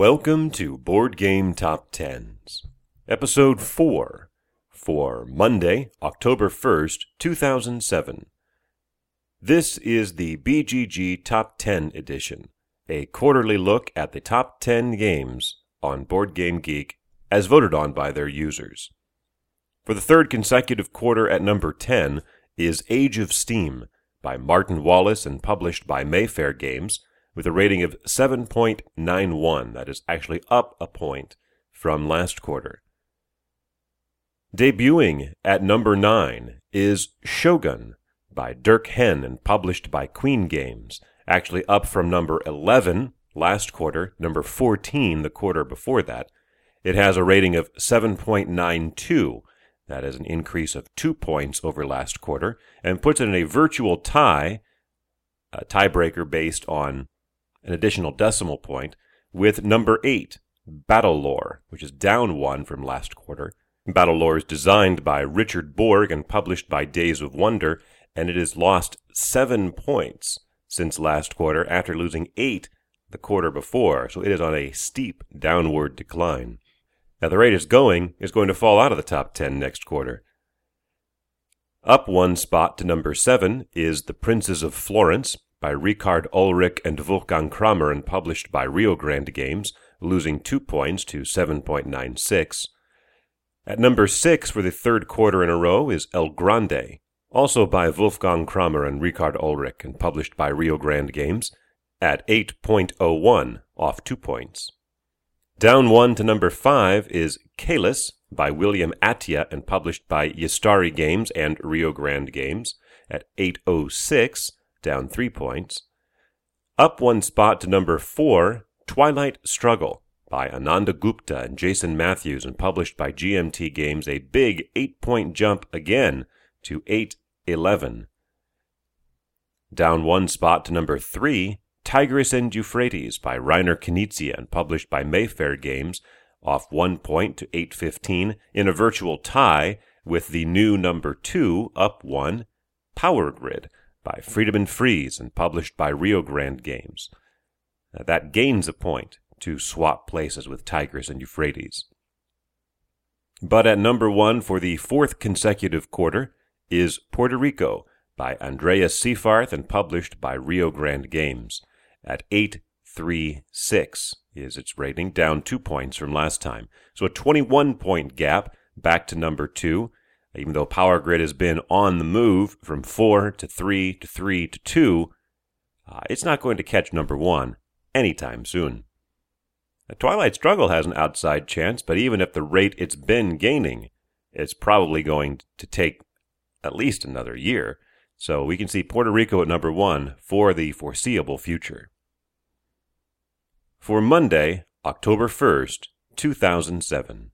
Welcome to Board Game Top Tens, Episode 4 for Monday, October 1st, 2007. This is the BGG Top 10 edition, a quarterly look at the top 10 games on Board Game Geek as voted on by their users. For the third consecutive quarter at number 10 is Age of Steam by Martin Wallace and published by Mayfair Games with a rating of 7.91. That is actually up a point from last quarter. Debuting at number 9 is Shogun by Dirk Henn and published by Queen Games, actually up from number 11 last quarter, number 14 the quarter before that. It has a rating of 7.92. That is an increase of two points over last quarter and puts it in a virtual tie, a tiebreaker based on an additional decimal point, with number 8, Battle Lore, which is down one from last quarter. Battle Lore is designed by Richard Borg and published by Days of Wonder, and it has lost seven points since last quarter after losing eight the quarter before, so it is on a steep downward decline. Now, the rate it's going is going to fall out of the top 10 next quarter. Up one spot to number 7 is The Princes of Florence by Richard Ulrich and Wolfgang Kramer and published by Rio Grande Games, losing two points to 7.96. At number 6 for the third quarter in a row is El Grande, also by Wolfgang Kramer and Richard Ulrich and published by Rio Grande Games, at 8.01, off two points. Down one to number 5 is Caylus by William Attia and published by Ystari Games and Rio Grande Games, at 806, down three points. Up one spot to number four, Twilight Struggle by Ananda Gupta and Jason Matthews and published by GMT Games, a big eight point jump again to 811. Down one spot to number three, Tigris and Euphrates by Reiner Knizia and published by Mayfair Games, off one point to 815 in a virtual tie with the new number two, up one, Power Grid by Friedemann Friese and published by Rio Grande Games. Now, that gains a point to swap places with Tigris and Euphrates. But at number one for the fourth consecutive quarter is Puerto Rico by Andreas Seyfarth and published by Rio Grande Games. At 836 is its rating, down two points from last time. So a 21 point gap back to number two even though Power Grid has been on the move from 4 to 3 to 3 to 2, uh, it's not going to catch number 1 anytime soon. The Twilight Struggle has an outside chance, but even at the rate it's been gaining, it's probably going to take at least another year. So we can see Puerto Rico at number 1 for the foreseeable future. For Monday, October 1st, 2007.